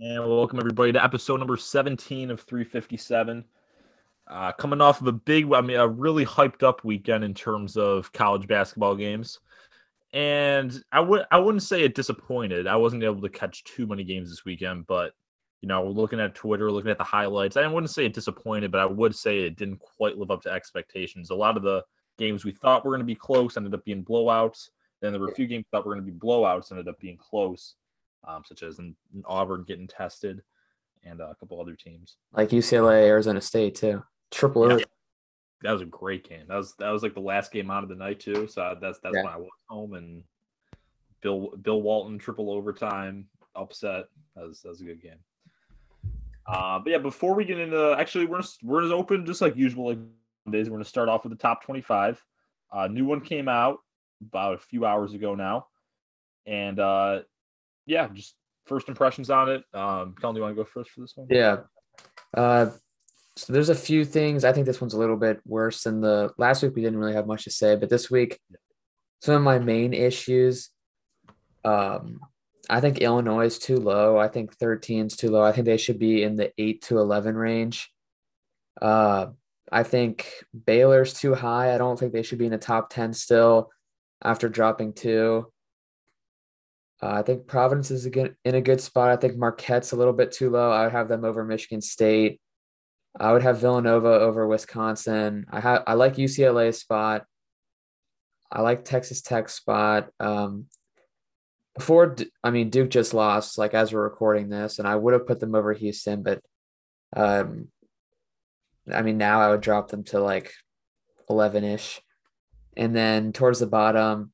And welcome everybody to episode number 17 of 357. Uh, coming off of a big, I mean, a really hyped up weekend in terms of college basketball games. And I would I wouldn't say it disappointed. I wasn't able to catch too many games this weekend, but you know, looking at Twitter, looking at the highlights, I wouldn't say it disappointed, but I would say it didn't quite live up to expectations. A lot of the games we thought were going to be close ended up being blowouts. Then there were a few games that were going to be blowouts ended up being close um, such as in, in Auburn getting tested and uh, a couple other teams like UCLA, Arizona State too. Triple yeah. That was a great game. That was that was like the last game out of the night too. So that's that's yeah. when I was home and Bill Bill Walton triple overtime upset. That was that was a good game. Uh, but yeah, before we get into actually we're we're as open just like usual like days. We're gonna start off with the top twenty five. Uh, new one came out about a few hours ago now, and uh, yeah, just first impressions on it. Um, Kellan, do you want to go first for this one? Yeah. Uh, so there's a few things. I think this one's a little bit worse than the last week. We didn't really have much to say, but this week, some of my main issues. Um, I think Illinois is too low. I think 13 is too low. I think they should be in the eight to 11 range. Uh, I think Baylor's too high. I don't think they should be in the top 10 still after dropping two. Uh, I think Providence is again in a good spot. I think Marquette's a little bit too low. I would have them over Michigan State. I would have Villanova over Wisconsin. I have I like UCLA spot. I like Texas Tech spot. Um, before I mean Duke just lost like as we're recording this, and I would have put them over Houston, but um, I mean now I would drop them to like eleven ish, and then towards the bottom,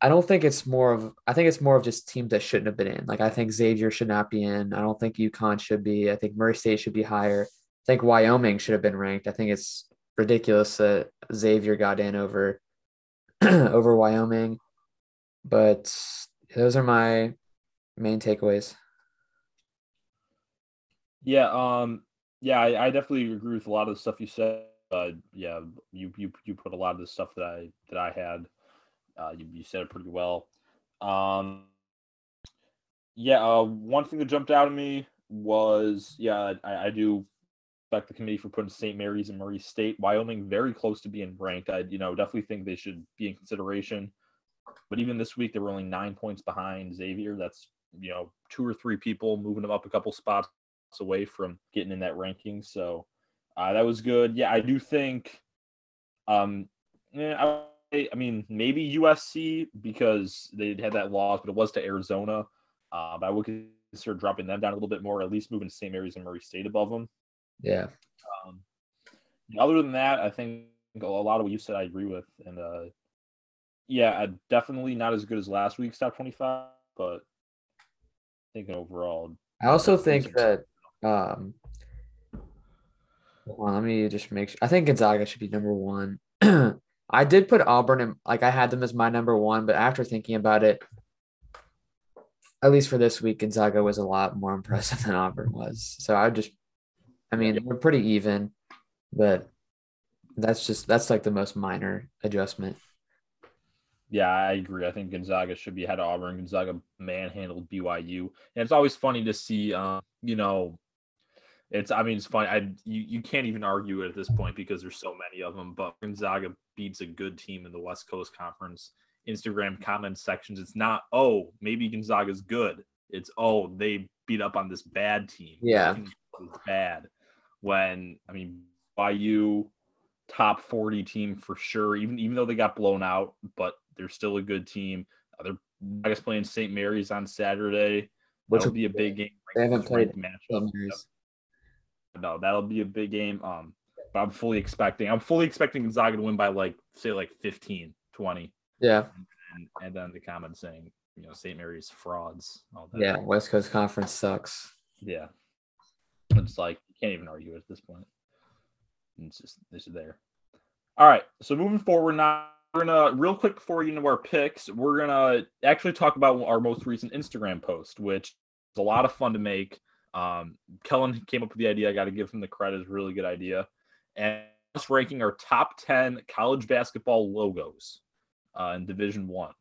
I don't think it's more of I think it's more of just teams that shouldn't have been in. Like I think Xavier should not be in. I don't think UConn should be. I think Murray State should be higher. I think Wyoming should have been ranked. I think it's ridiculous that Xavier got in over over Wyoming. But those are my main takeaways. Yeah, um yeah, I, I definitely agree with a lot of the stuff you said. Uh yeah, you you you put a lot of the stuff that I that I had uh, you, you said it pretty well. Um, yeah, uh, one thing that jumped out at me was yeah, I, I do respect the committee for putting St. Mary's and Murray State, Wyoming, very close to being ranked. I you know definitely think they should be in consideration. But even this week, they were only nine points behind Xavier. That's you know two or three people moving them up a couple spots away from getting in that ranking. So uh, that was good. Yeah, I do think. Um, yeah, I I mean, maybe USC because they had that loss, but it was to Arizona. Uh, but I would consider dropping them down a little bit more, at least moving St. Mary's and Murray State above them. Yeah. Um, other than that, I think a lot of what you said I agree with. And uh, yeah, definitely not as good as last week's top 25, but I think overall. I also think that. Um, well, let me just make sure. I think Gonzaga should be number one. I did put Auburn in, like I had them as my number one, but after thinking about it, at least for this week, Gonzaga was a lot more impressive than Auburn was. So I just, I mean, we're pretty even, but that's just that's like the most minor adjustment. Yeah, I agree. I think Gonzaga should be ahead of Auburn. Gonzaga manhandled BYU, and it's always funny to see, uh, you know, it's I mean it's funny. I you, you can't even argue it at this point because there's so many of them. But Gonzaga beats a good team in the West Coast Conference. Instagram comment sections. It's not oh maybe Gonzaga's good. It's oh they beat up on this bad team. Yeah, bad. When I mean BYU top 40 team for sure. Even even though they got blown out, but they're still a good team. Uh, they're I guess playing St. Mary's on Saturday. Which will be a big game. They haven't played matchup no, that'll be a big game. Um, but I'm fully expecting. I'm fully expecting Gonzaga to win by like say like 15, 20. Yeah. And, and then the comment saying, you know, St. Mary's frauds. All that. Yeah, West Coast Conference sucks. Yeah. It's like you can't even argue at this point. It's just it's there. All right. So moving forward now, we're gonna real quick before you know our picks, we're gonna actually talk about our most recent Instagram post, which is a lot of fun to make. Um, Kellan came up with the idea. I got to give him the credit. It's a really good idea. And us ranking our top 10 college basketball logos uh, in Division One.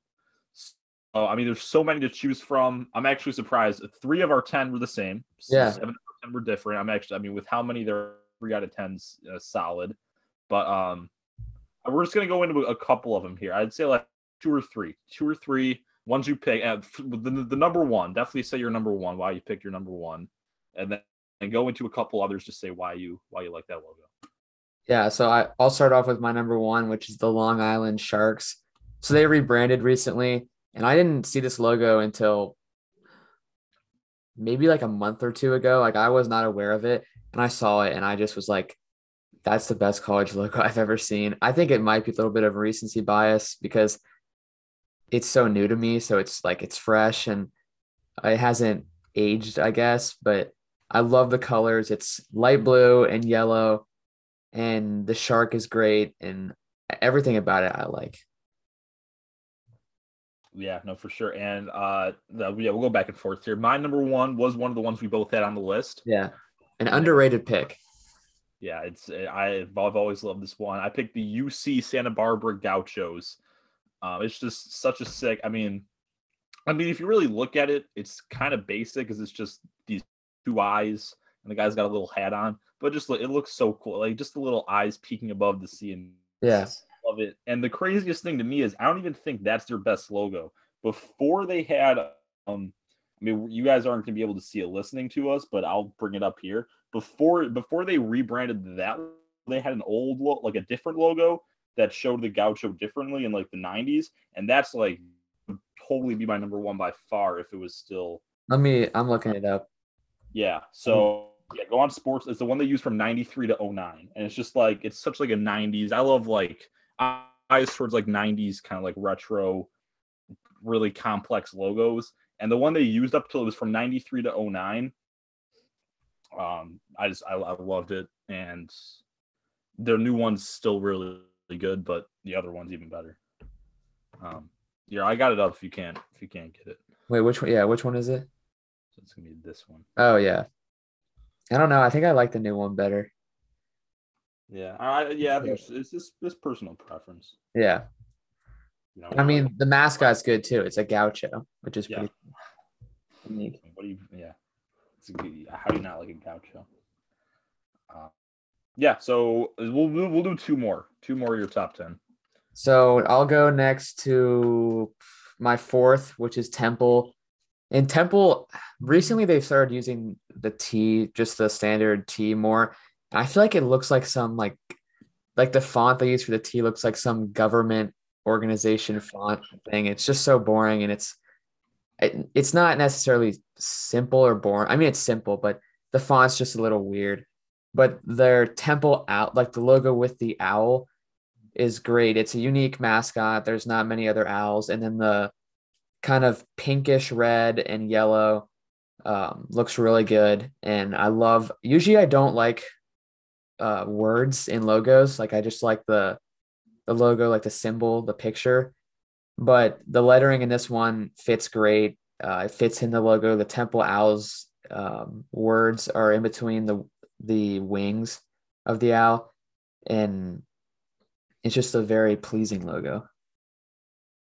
So, I mean, there's so many to choose from. I'm actually surprised. Three of our ten were the same. Yeah. Seven of our ten were different. I'm actually, I mean, with how many there, are, three out of ten's uh, solid. But um, we're just gonna go into a couple of them here. I'd say like two or three, two or three ones you pick. Uh, the, the number one, definitely say your number one. Why you picked your number one, and then and go into a couple others to say why you why you like that logo. Yeah, so I, I'll start off with my number one, which is the Long Island Sharks. So they rebranded recently, and I didn't see this logo until maybe like a month or two ago. Like I was not aware of it, and I saw it, and I just was like, "That's the best college logo I've ever seen." I think it might be a little bit of recency bias because it's so new to me. So it's like it's fresh and it hasn't aged, I guess. But I love the colors. It's light blue and yellow, and the shark is great, and everything about it I like. Yeah, no, for sure. And uh, the, yeah, we'll go back and forth here. My number one was one of the ones we both had on the list. Yeah, an underrated pick. Yeah, it's I, I've always loved this one. I picked the UC Santa Barbara Gauchos. Um, it's just such a sick. I mean, I mean, if you really look at it, it's kind of basic because it's just these two eyes, and the guy's got a little hat on. But just it looks so cool, like just the little eyes peeking above the sea, and Yeah, love it. And the craziest thing to me is I don't even think that's their best logo. Before they had, um, I mean, you guys aren't gonna be able to see it listening to us, but I'll bring it up here. Before before they rebranded that, they had an old look, like a different logo that showed the Gaucho differently in like the '90s, and that's like totally be my number one by far if it was still let me. I'm looking it up. yeah. So yeah, go on sports. It's the one they use from 93 to 09. And it's just like it's such like a 90s. I love like eyes towards like 90s kind of like retro, really complex logos. And the one they used up till it was from 93 to 09. Um, I just I, I loved it. And their new one's still really, really good, but the other one's even better. Um, yeah, I got it up if you can't if you can't get it. Wait, which one? Yeah, which one is it? So it's gonna be this one. Oh yeah. I don't know. I think I like the new one better. Yeah, I yeah, it's, it's this personal preference. Yeah. You know, I mean, the mascot's good too. It's a gaucho, which is Yeah. pretty unique. what do you? Yeah, it's a good, how do you not like a gaucho? Uh, yeah, so we'll, we'll we'll do two more, two more of your top ten. So I'll go next to my fourth, which is Temple. In Temple, recently they've started using the T, just the standard T more. I feel like it looks like some like like the font they use for the T looks like some government organization font thing. It's just so boring and it's it, it's not necessarily simple or boring. I mean it's simple, but the font's just a little weird. But their temple out like the logo with the owl is great. It's a unique mascot. There's not many other owls. And then the kind of pinkish red and yellow um, looks really good. And I love, usually I don't like uh, words in logos. Like I just like the, the logo, like the symbol, the picture. But the lettering in this one fits great. Uh, it fits in the logo. The Temple Owls um, words are in between the the wings of the owl, and it's just a very pleasing logo.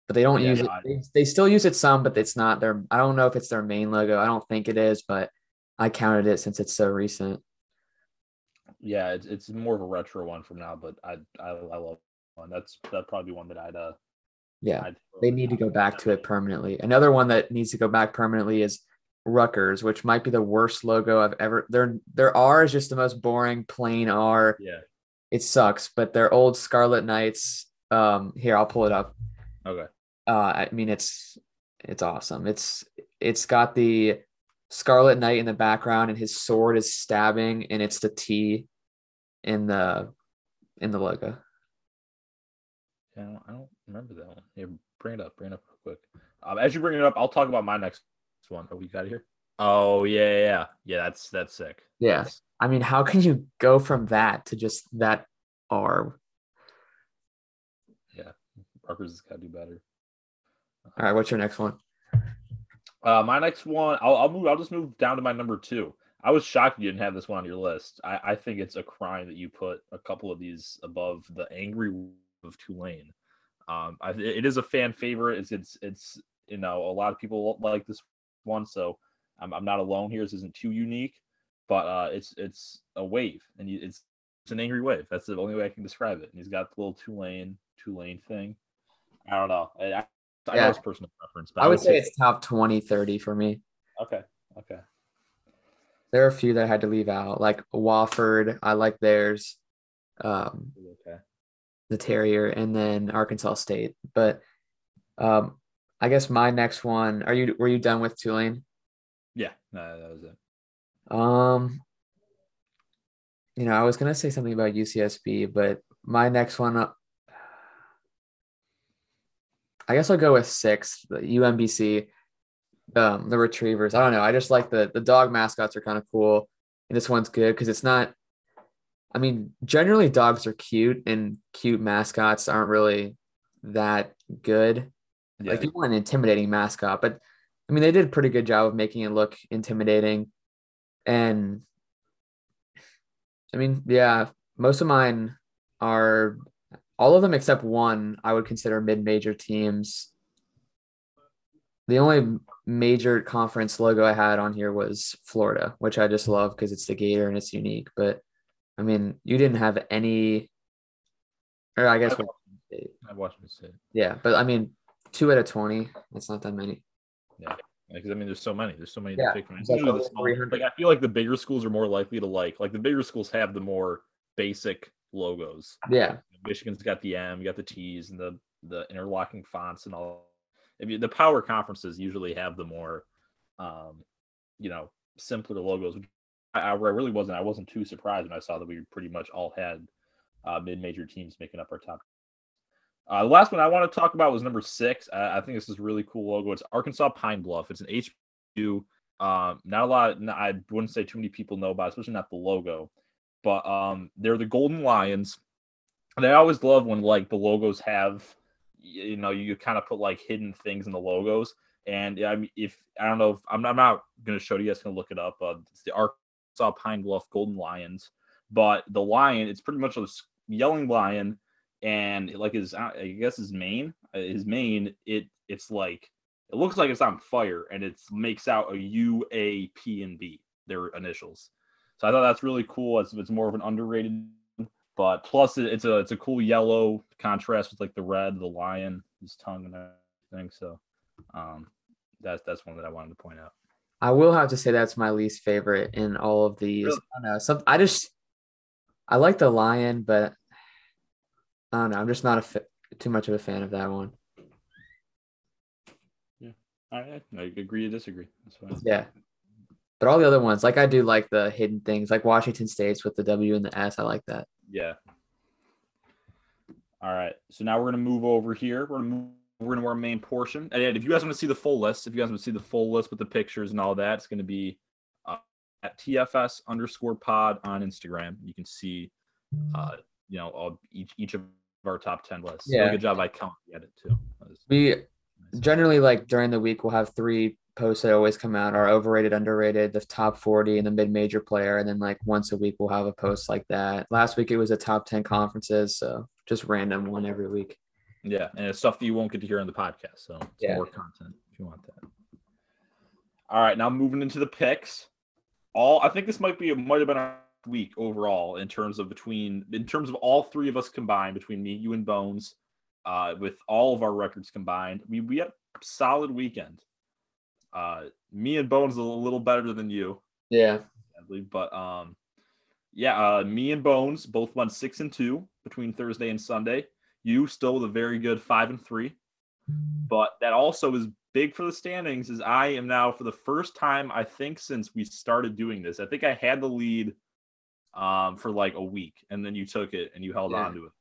But they don't Yeah, use it. They, they still use it some, but it's not their. I don't know if it's their main logo. I don't think it is, but I counted it since it's so recent. Yeah, it's it's more of a retro one from now, but I I, I love one. That's that'd probably one that I'd uh Yeah, I'd they need to go back to it permanently. Another one that needs to go back permanently is Rutgers, which might be the worst logo I've ever. Their their R is just the most boring, plain R. Yeah. It sucks, but their old Scarlet Knights. Um, here I'll pull it up. Okay. Uh, I mean it's it's awesome. It's it's got the Scarlet Knight in the background, and his sword is stabbing, and it's the T in the in the logo. Yeah, I don't, I don't remember that one. Yeah, bring it up. Bring it up real quick. Um, as you bring it up, I'll talk about my next one. Oh, we got here. Oh yeah, yeah, yeah. Yeah, that's that's sick. Yeah. That's- I mean, how can you go from that to just that R? Rutgers has got to do better. All right, what's your next one? Uh, my next one, I'll, I'll move. I'll just move down to my number two. I was shocked you didn't have this one on your list. I, I think it's a crime that you put a couple of these above the Angry of Tulane. Um, I, it is a fan favorite. It's it's it's you know, a lot of people like this one, so I'm, I'm not alone here. This isn't too unique, but uh, it's it's a wave, and it's it's an angry wave. That's the only way I can describe it. And he's got the little Tulane Tulane thing. I don't know. I, I, I know it's personal preference, but I would, I would say, say it's top 20, 30 for me. Okay. Okay. There are a few that I had to leave out, like Wofford. I like theirs. Um, okay. The Terrier, and then Arkansas State. But um, I guess my next one. Are you were you done with Tulane? Yeah, no, that was it. Um, you know, I was gonna say something about UCSB, but my next one, uh, I guess I'll go with six. The UMBC, um, the Retrievers. I don't know. I just like the the dog mascots are kind of cool, and this one's good because it's not. I mean, generally dogs are cute, and cute mascots aren't really that good. Yeah. Like you want an intimidating mascot, but I mean, they did a pretty good job of making it look intimidating. And I mean, yeah, most of mine are all of them except one I would consider mid-major teams. The only major conference logo I had on here was Florida, which I just love because it's the Gator and it's unique. But I mean, you didn't have any, or I guess I Washington State. I Washington State. Yeah, but I mean, two out of twenty. That's not that many. Yeah. Because I mean, there's so many. There's so many yeah, to pick from. like I feel like the bigger schools are more likely to like. Like the bigger schools have the more basic logos. Yeah. Michigan's got the M, you got the T's, and the the interlocking fonts and all. I mean, the power conferences usually have the more, um, you know, simpler logos. I, I really wasn't. I wasn't too surprised when I saw that we pretty much all had uh, mid-major teams making up our top uh, the last one I want to talk about was number six. I, I think this is really cool logo. It's Arkansas Pine Bluff. It's an HBCU. Um, not a lot. I wouldn't say too many people know about, it, especially not the logo. But um, they're the Golden Lions. And I always love when like the logos have, you know, you kind of put like hidden things in the logos. And I mean, if I don't know, if, I'm, I'm not going to show you guys can look it up. Uh, it's the Arkansas Pine Bluff Golden Lions. But the lion, it's pretty much a yelling lion and like his I guess his mane, uh, his mane, it it's like it looks like it's on fire, and it makes out a U, A, P, and B, their initials. So I thought that's really cool. It's, it's more of an underrated, but plus it's a it's a cool yellow contrast with like the red, the lion, his tongue, and everything. So um, that's that's one that I wanted to point out. I will have to say that's my least favorite in all of these. Really? I don't know. Some I just I like the lion, but I don't know. I'm just not a fa- too much of a fan of that one. Yeah, I, I agree to disagree. That's fine. Yeah, but all the other ones, like I do, like the hidden things, like Washington State's with the W and the S. I like that. Yeah. All right. So now we're gonna move over here. We're gonna move we're into our main portion. And if you guys want to see the full list, if you guys want to see the full list with the pictures and all that, it's going to be uh, at TFS underscore pod on Instagram. You can see, uh, you know, all, each each of our top 10 lists. Yeah. good job I count at it too. We generally like during the week we'll have three posts that always come out are overrated, underrated, the top 40 and the mid-major player. And then like once a week we'll have a post like that. Last week it was the top 10 conferences. So just random one every week. Yeah. And it's stuff that you won't get to hear on the podcast. So yeah. more content if you want that. All right. Now moving into the picks. All I think this might be it might have been our week overall in terms of between in terms of all three of us combined between me, you, and Bones, uh, with all of our records combined. We we had a solid weekend. Uh, me and Bones a little better than you. Yeah. Sadly, But um, yeah, uh, me and Bones both won six and two between Thursday and Sunday. You still with a very good five and three. But that also is big for the standings. Is I am now for the first time I think since we started doing this. I think I had the lead um, for like a week, and then you took it and you held yeah. on to it.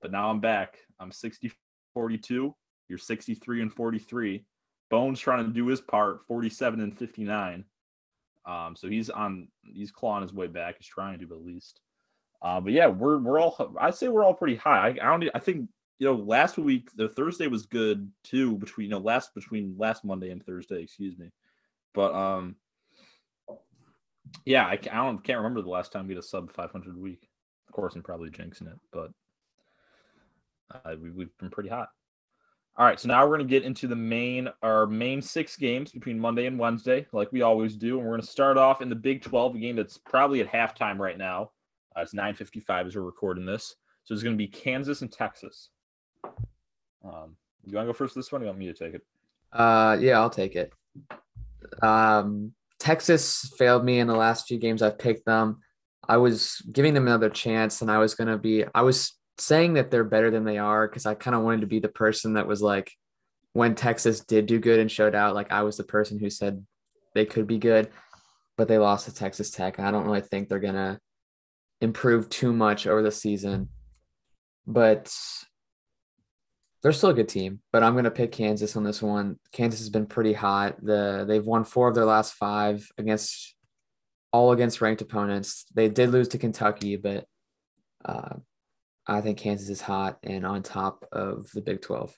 But now I'm back. I'm 60 42. You're 63 and 43. Bones trying to do his part, 47 and 59. Um, so he's on. He's clawing his way back. He's trying to, at least. Uh, but yeah, we're we're all. I say we're all pretty high. I, I don't. I think you know last week the Thursday was good too. Between you know last between last Monday and Thursday, excuse me. But um, yeah, I, I don't can't remember the last time we had a sub 500 week. Of course, I'm probably jinxing it, but uh, we, we've been pretty hot. All right, so now we're going to get into the main our main six games between Monday and Wednesday, like we always do, and we're going to start off in the Big 12 game that's probably at halftime right now. Uh, it's 9:55 as we're recording this, so it's going to be Kansas and Texas. Um, you want to go first this one? Or you want me to take it? Uh, yeah, I'll take it. Um, Texas failed me in the last few games I've picked them. I was giving them another chance, and I was going to be. I was saying that they're better than they are because I kind of wanted to be the person that was like, when Texas did do good and showed out, like I was the person who said they could be good, but they lost to Texas Tech. I don't really think they're gonna improve too much over the season, but they're still a good team. But I'm gonna pick Kansas on this one. Kansas has been pretty hot. The they've won four of their last five against all against ranked opponents. They did lose to Kentucky, but uh, I think Kansas is hot and on top of the Big 12.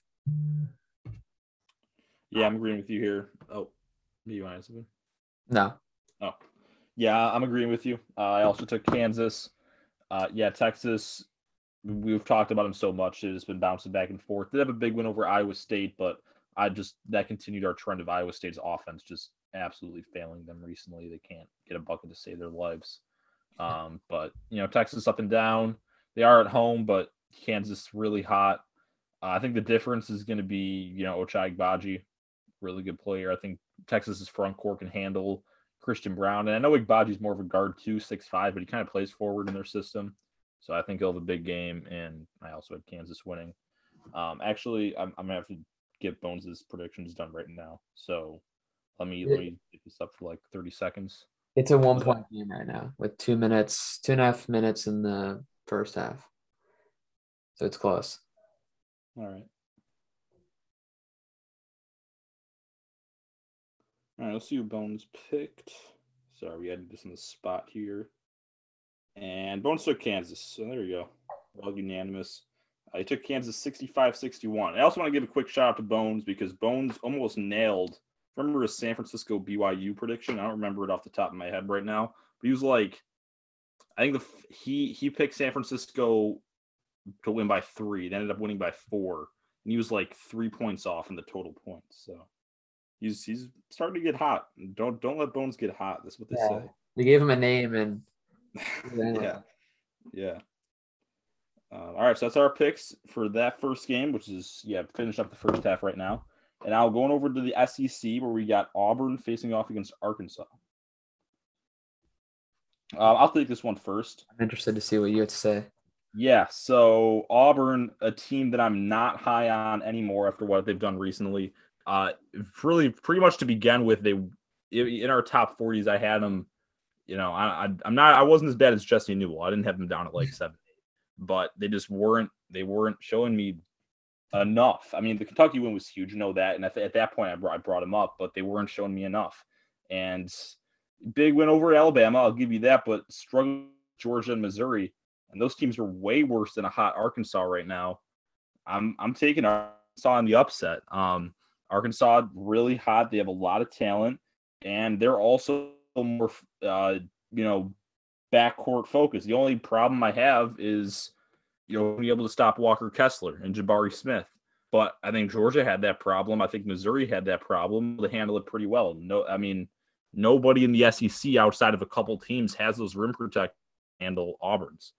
Yeah, I'm agreeing with you here. Oh, do you want to something? No. Oh, yeah, I'm agreeing with you. Uh, I also took Kansas. Uh, yeah, Texas. We've talked about them so much; it's been bouncing back and forth. They have a big win over Iowa State, but I just that continued our trend of Iowa State's offense just absolutely failing them recently. They can't get a bucket to save their lives. Um, but you know, Texas up and down. They are at home, but Kansas really hot. Uh, I think the difference is going to be, you know, Ochai Agbaji, really good player. I think Texas's front court can handle Christian Braun. And I know Agbaji's more of a guard too, six five, but he kind of plays forward in their system. So I think he'll have a big game. And I also had Kansas winning. Um, actually, I'm, I'm gonna have to get Bones's predictions done right now. So let me let me get this up for like 30 seconds. It's a one point game right now with two minutes, two and a half minutes in the first half. So it's close. All right. All right, let's see who Bones picked. Sorry, we had this in the spot here. And Bones took Kansas. So there you go. All unanimous. Uh, took Kansas 65 61. I also want to give a quick shout out to Bones because Bones almost nailed. Remember his San Francisco BYU prediction? I don't remember it off the top of my head right now, but he was like I think the he he picked San Francisco to win by three. They ended up winning by four, and he was like three points off in the total points. So he's he's starting to get hot. Don't don't let Bones get hot. That's what they yeah. say. They gave him a name and yeah, yeah. Uh, all right, so that's our picks for that first game, which is yeah, finish up the first half right now. And now going over to the SEC where we got Auburn facing off against Arkansas. Uh, I'll take this one first. I'm interested to see what you have to say. Yeah, so Auburn, a team that I'm not high on anymore after what they've done recently. Uh, really, pretty much to begin with, they in our top 40s, I had them. You know, I, I am not I wasn't as bad as Jesse Newell. I didn't have them down at like seven, but they just weren't they weren't showing me enough. I mean, the Kentucky win was huge, you know that, and at, at that point, I brought I brought them up, but they weren't showing me enough. And big win over Alabama. I'll give you that, but struggle Georgia and Missouri, and those teams are way worse than a hot Arkansas right now. I'm I'm taking Arkansas in the upset. Um, Arkansas really hot. They have a lot of talent, and they're also more uh, you know backcourt focused. The only problem I have is you know be able to stop Walker Kessler and Jabari Smith. But I think Georgia had that problem. I think Missouri had that problem. They handle it pretty well. No, I mean nobody in the SEC outside of a couple teams has those rim protect handle Auburn's.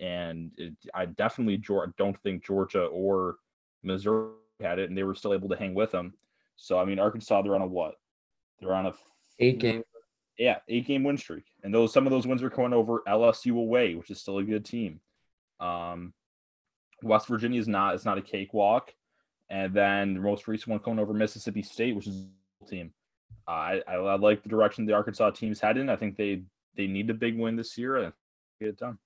And it, I definitely don't think Georgia or Missouri had it, and they were still able to hang with them. So I mean, Arkansas, they're on a what? They're on a eight game. Yeah, eight game win streak, and those some of those wins are going over LSU away, which is still a good team. Um, West Virginia is not it's not a cakewalk, and then the most recent one coming over Mississippi State, which is a team. I, I, I like the direction the Arkansas team's heading. I think they they need a big win this year and get it done.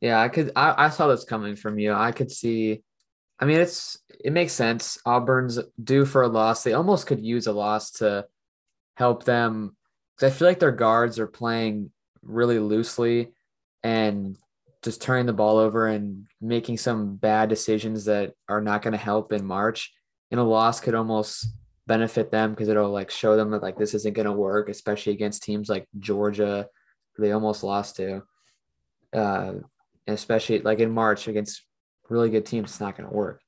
Yeah, I could. I, I saw this coming from you. I could see. I mean, it's it makes sense. Auburn's due for a loss. They almost could use a loss to help them. I feel like their guards are playing really loosely and just turning the ball over and making some bad decisions that are not going to help in March. And a loss could almost benefit them because it'll like show them that like this isn't going to work, especially against teams like Georgia, who they almost lost to. Uh, especially like in March against really good teams, it's not going to work.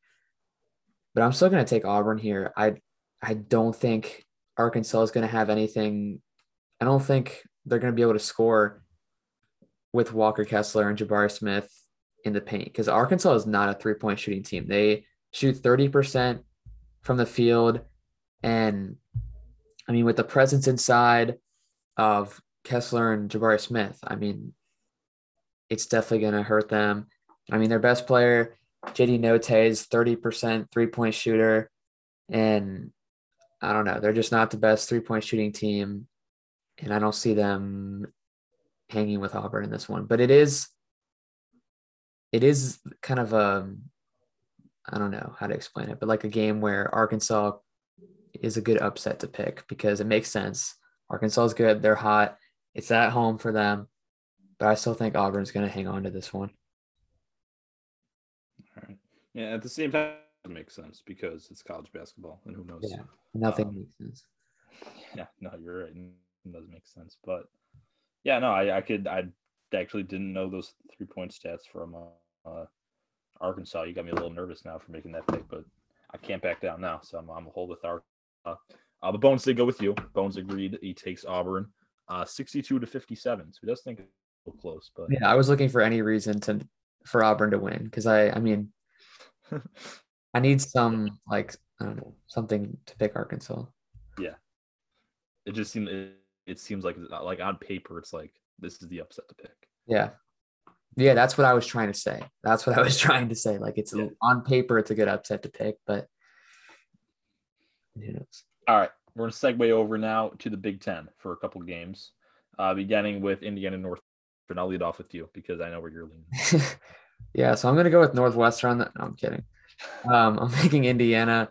but I'm still going to take Auburn here. I I don't think Arkansas is going to have anything. I don't think they're going to be able to score with Walker Kessler and Jabari Smith in the paint because Arkansas is not a three point shooting team. They shoot 30% from the field. And I mean, with the presence inside of Kessler and Jabari Smith, I mean, it's definitely going to hurt them. I mean, their best player, JD Notae, is 30% three point shooter. And I don't know, they're just not the best three point shooting team. And I don't see them hanging with Auburn in this one. But it is, it is kind of a, I don't know how to explain it, but like a game where Arkansas is a good upset to pick because it makes sense. Arkansas is good. They're hot. It's at home for them. But I still think Auburn's going to hang on to this one. All right. Yeah. At the same time, it makes sense because it's college basketball, and who knows? Yeah. Nothing Um, makes sense. Yeah. No, you're right. It doesn't make sense, but yeah, no, I, I could. I actually didn't know those three point stats from uh, Arkansas. You got me a little nervous now for making that pick, but I can't back down now, so I'm, I'm a hold with Arkansas. Uh, but Bones did go with you. Bones agreed. He takes Auburn, uh, 62 to 57. So he does think it's a little close, but Yeah, I was looking for any reason to for Auburn to win because I, I mean, I need some like I don't know something to pick Arkansas. Yeah, it just seems it, it seems like like on paper it's like this is the upset to pick. Yeah, yeah, that's what I was trying to say. That's what I was trying to say. Like it's Yeah. on paper, it's a good upset to pick, but who knows? All right, we're gonna segue over now to the Big Ten for a couple games, uh, beginning with Indiana North. And I'll lead off with you because I know where you're leaning. yeah, so I'm gonna go with Northwestern. No, I'm kidding. Um, I'm picking Indiana.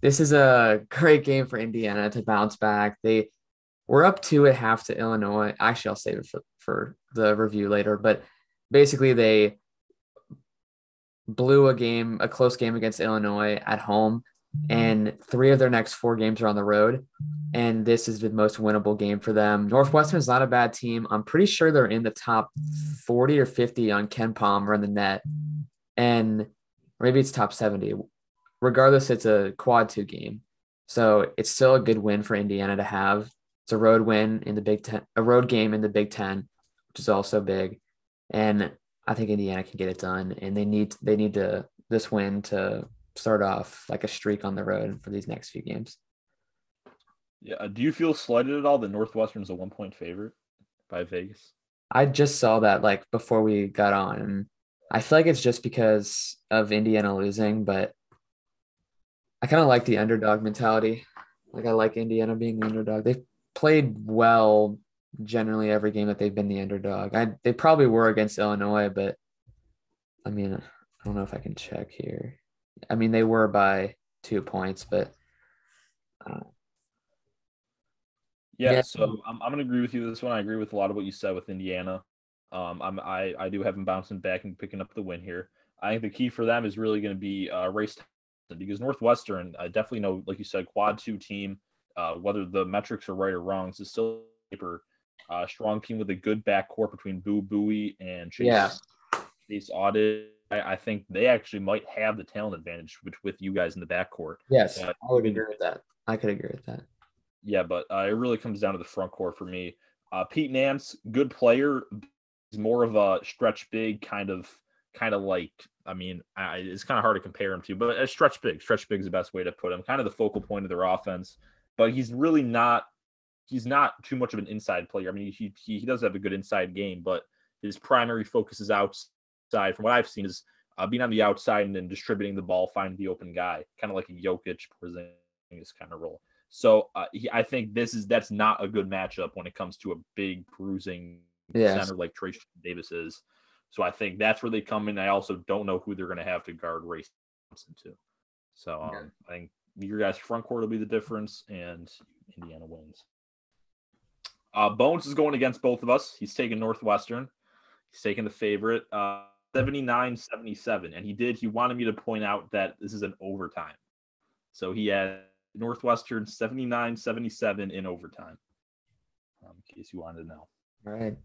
This is a great game for Indiana to bounce back. They were up two at half to Illinois. Actually, I'll save it for, for the review later. But basically, they blew a game, a close game against Illinois at home, and three of their next four games are on the road. And this is the most winnable game for them. Northwestern is not a bad team. I'm pretty sure they're in the top 40 or 50 on KenPom or in the net. And maybe it's top 70. Regardless, it's a quad two game. So it's still a good win for Indiana to have. It's a road win in the Big Ten, a road game in the Big Ten, which is also big. And I think Indiana can get it done. And they need they need to this win to start off like a streak on the road for these next few games. Yeah. uh, Do you feel slighted at all that Northwestern's a one point favorite by Vegas? I just saw that like before we got on, and I feel like it's just because of Indiana losing, but I kind of like the underdog mentality. Like I like Indiana being the underdog. They've played well generally every game that they've been the underdog. I they probably were against Illinois, but I mean, I don't know if I can check here. I mean, they were by two points, but Yeah, Yeah. so I'm, I'm gonna agree with you this one. I agree with a lot of what you said with Indiana. Um, I'm I I do have them bouncing back and picking up the win here. I think the key for them is really going to be uh, race time because Northwestern, I definitely know, like you said, quad two team. Uh, whether the metrics are right or wrong, is still a paper uh, strong team with a good backcourt between Boo Buie and Chase. Yeah. Chase Audige. I, I think they actually might have the talent advantage with, with you guys in the backcourt. yes, I would agree with that. I could agree with that. Yeah, but uh, it really comes down to the front court for me. Uh, Pete Nance, good player. He's more of a stretch big kind of, kind of like. I mean, I, it's kind of hard to compare him to, but a stretch big. Stretch big is the best way to put him. Kind of the focal point of their offense, but he's really not. He's not too much of an inside player. I mean, he he, he does have a good inside game, but his primary focus is outside. From what I've seen, is uh, being on the outside and then distributing the ball, finding the open guy, kind of like a Jokic, Porzingis kind of role. So uh, he, I think this is that's not a good matchup when it comes to a big bruising Yes. center like Trayce Davis is. So I think that's where they come in. I also don't know who they're going to have to guard Race Thompson too. So um, Okay. I think your guys' front court will be the difference, and Indiana wins. Uh, Bones is going against both of us. He's taking Northwestern. He's taking the favorite, uh, 79-77. And he did, he wanted me to point out that this is an overtime. So he had Northwestern 79-77 in overtime. Um, in case you wanted to know. All right.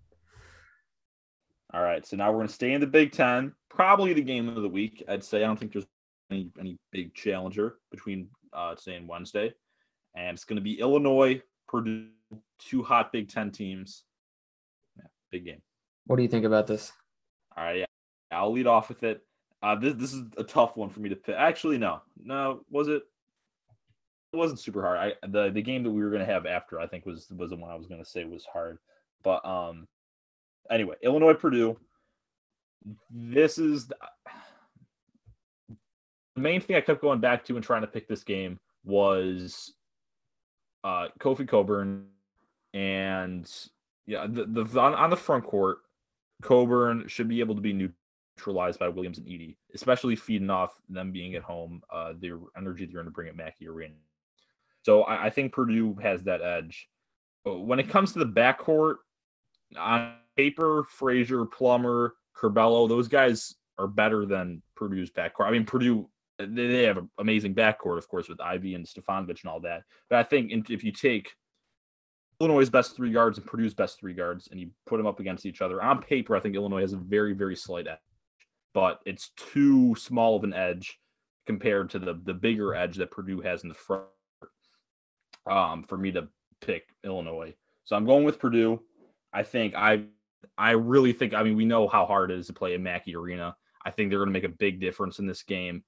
All right, so now we're going to stay in the Big Ten. Probably the game of the week, I'd say. I don't think there's any any big challenger between uh, today and Wednesday, and it's going to be Illinois, Purdue, two hot Big Ten teams. Yeah, big game. What do you think about this? All right, yeah, I'll lead off with it. Uh, this this is a tough one for me to pick. Actually, no, no, was it? It wasn't super hard. I the the game that we were going to have after I think was was the one I was going to say was hard. But um, anyway, Illinois Purdue. This is the, the main thing I kept going back to and trying to pick this game was uh Kofi Cockburn and yeah the, the on, on the front court Cockburn should be able to be neutralized by Williams and Edey, especially feeding off them being at home, uh, the energy they're going to bring at Mackey Arena. So I, I think Purdue has that edge. When it comes to the backcourt, on paper, Frazier, Plummer, Curbelo, those guys are better than Purdue's backcourt. I mean, Purdue they have an amazing backcourt, of course, with Ivey and Stefanovic and all that. But I think if you take Illinois' best three guards and Purdue's best three guards and you put them up against each other, on paper, I think Illinois has a very, very slight edge, but it's too small of an edge compared to the the bigger edge that Purdue has in the front um, for me to pick Illinois. So I'm going with Purdue. I think I I really think I mean we know how hard it is to play in Mackey Arena. I think they're going to make a big difference in this game.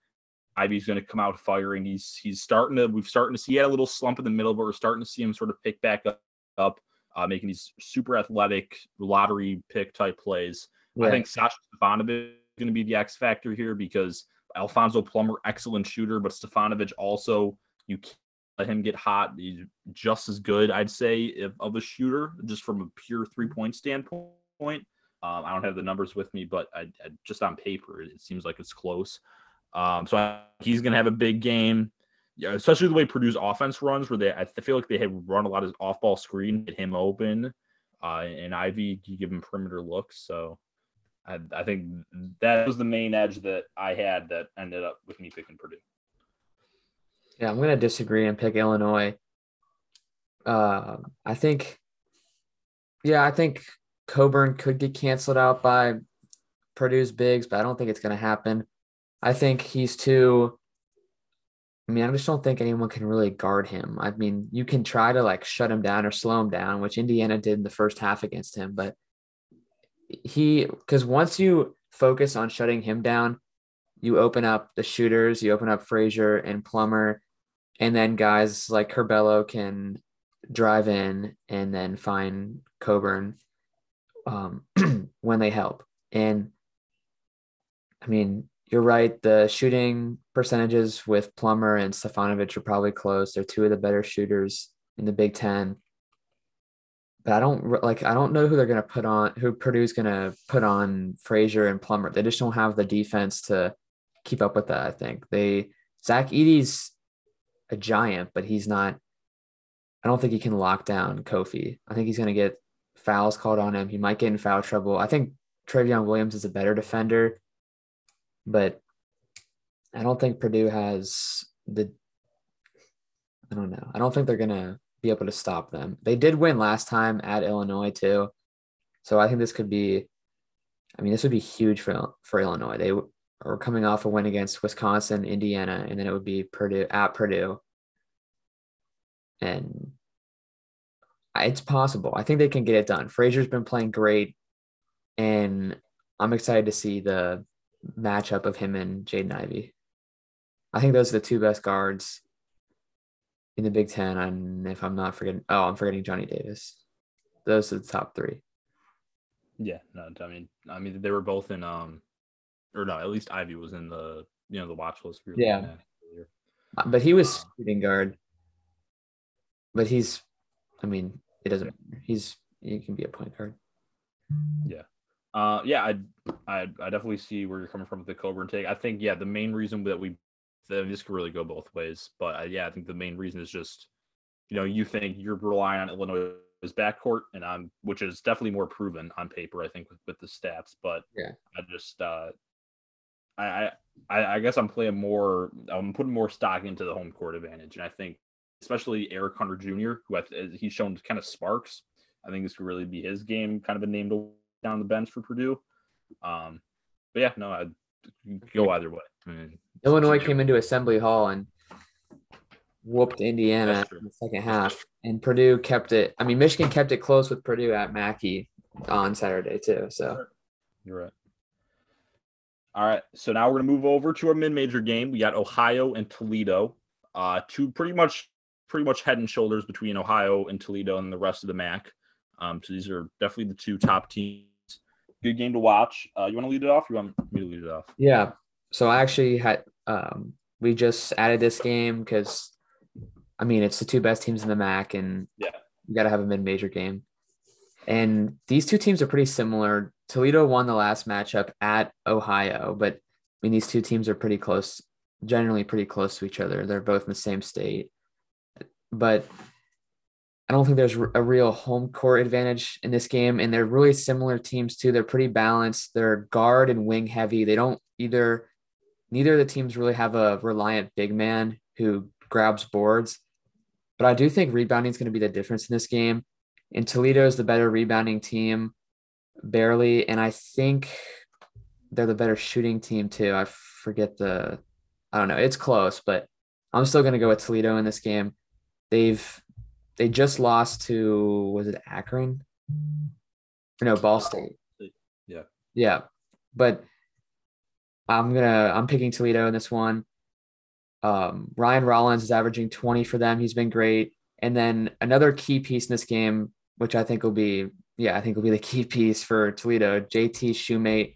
Ivey's going to come out firing. He's he's starting to we've starting to see he had a little slump in the middle, but we're starting to see him sort of pick back up, up uh, making these super athletic lottery pick type plays. Yeah. I think Sasha Stefanovic going to be the X factor here because Alfonso Plummer, excellent shooter, but Stefanovic also you can't let him get hot. He's just as good, I'd say, if, of a shooter, just from a pure three point standpoint. Um, I don't have the numbers with me, but I, I, just on paper, it seems like it's close. Um, so I, he's going to have a big game, yeah, especially the way Purdue's offense runs, where they I feel like they have run a lot of off ball screen, get him open, uh, and Ivey you give him perimeter looks. So I, I think that was the main edge that I had that ended up with me picking Purdue. Yeah, I'm going to disagree and pick Illinois. Uh, I think, yeah, I think Cockburn could get canceled out by Purdue's bigs, but I don't think it's going to happen. I think he's too. I mean, I just don't think anyone can really guard him. I mean, you can try to like shut him down or slow him down, which Indiana did in the first half against him. But he, because once you focus on shutting him down, you open up the shooters, you open up Frazier and Plummer, and then guys like Curbelo can drive in and then find Cockburn um, when they help. And I mean, you're right. The shooting percentages with Plummer and Stefanovic are probably close. They're two of the better shooters in the Big Ten. But I don't like. I don't know who they're going to put on. Who Purdue's going to put on Frazier and Plummer. They just don't have the defense to keep up with that. I think they Zach Edey's a giant, but he's not. I don't think he can lock down Kofi. I think he's going to get fouls called on him. He might get in foul trouble. I think Trevion Williams is a better defender but I don't think Purdue has the. I don't know. I don't think they're gonna be able to stop them. They did win last time at Illinois too, so I think this could be. I mean, this would be huge for for Illinois. They are coming off a win against Wisconsin, Indiana, and then it would be Purdue at Purdue. And it's possible. I think they can get it done. Frazier's been playing great, and I'm excited to see the matchup of him and Jaden Ivey. I think those are the two best guards in the Big Ten. And if I'm not forgetting, oh, I'm forgetting Johnny Davis. Those are the top three. Yeah, no, I mean, I mean, they were both in, um, or no, at least Ivey was in the, you know, the watch list. We yeah, uh, but he was uh, shooting guard. But he's, I mean, it doesn't. He's he can be a point guard. Yeah. Uh, yeah, I, I, I definitely see where you're coming from with the Cockburn take. I think, yeah, the main reason that we, this could really go both ways, but uh, yeah, I think the main reason is just, you know, you think you're relying on Illinois' backcourt, and I'm, which is definitely more proven on paper, I think, with, with the stats. But yeah, I just, uh, I, I, I guess I'm playing more. I'm putting more stock into the home court advantage, and I think, especially Eric Hunter Jr., who I, he's shown kind of sparks. I think this could really be his game, kind of a name to down the bench for Purdue. Um, but yeah, no, I'd go either way. I mean, Illinois came into Assembly Hall and whooped Indiana in the second half, and Purdue kept it. I mean, Michigan kept it close with Purdue at Mackey on Saturday too. So you're right. All right, so now we're gonna move over to our mid-major game. We got Ohio and Toledo, uh, two pretty much, pretty much head and shoulders between Ohio and Toledo and the rest of the MAC. Um, so these are definitely the two top teams. Good game to watch. Uh, you want to lead it off? you want me to lead it off? Yeah. So I actually had um, we just added this game because I mean it's the two best teams in the MAC, and yeah, you got to have a mid-major game. And these two teams are pretty similar. Toledo won the last matchup at Ohio, but I mean, these two teams are pretty close, generally pretty close to each other. They're both in the same state. But I don't think there's a real home court advantage in this game. And they're really similar teams, too. They're pretty balanced. They're guard and wing heavy. They don't either, neither of the teams really have a reliant big man who grabs boards. But I do think rebounding is going to be the difference in this game and Toledo is the better rebounding team, barely. And I think they're the better shooting team too. I forget the, I don't know. It's close, but I'm still going to go with Toledo in this game. They've, they just lost to, was it Akron? No, Ball State. Yeah. Yeah. But I'm to, I'm picking Toledo in this one. Um, Ryan Rollins is averaging 20 for them. He's been great. And then another key piece in this game which I think will be, yeah, I think will be the key piece for Toledo. JT Shumate,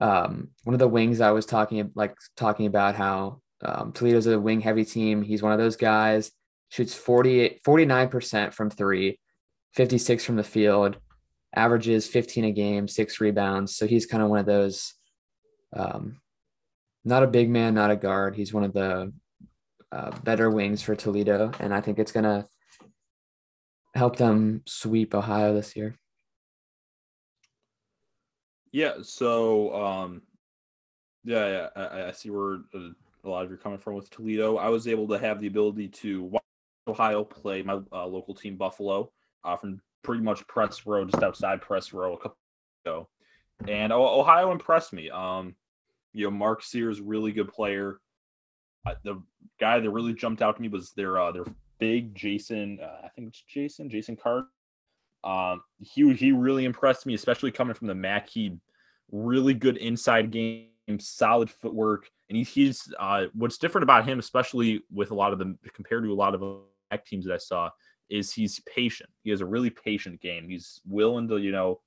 um, one of the wings I was talking like talking about how um, Toledo's a wing heavy team. He's one of those guys. Shoots 48, 49% from three, 56 from the field, averages 15 a game, six rebounds. So he's kind of one of those, um, not a big man, not a guard. He's one of the uh, better wings for Toledo. And I think it's going to help them sweep Ohio this year? Yeah, so um, yeah, yeah I, I see where a, a lot of you're coming from with Toledo. I was able to have the ability to watch Ohio play my uh, local team Buffalo uh, from pretty much press row, just outside press row a couple ago, and Ohio impressed me. Um, you know, Mark Sears, really good player. Uh, the guy that really jumped out to me was their uh, their big Jason. Uh, I think it's Jason Jason Carter. Um, he he really impressed me, especially coming from the MAC. He really good inside game, solid footwork, and he, he's uh, what's different about him, especially with a lot of them compared to a lot of MAC teams that I saw, is he's patient. He has a really patient game. He's willing to you know,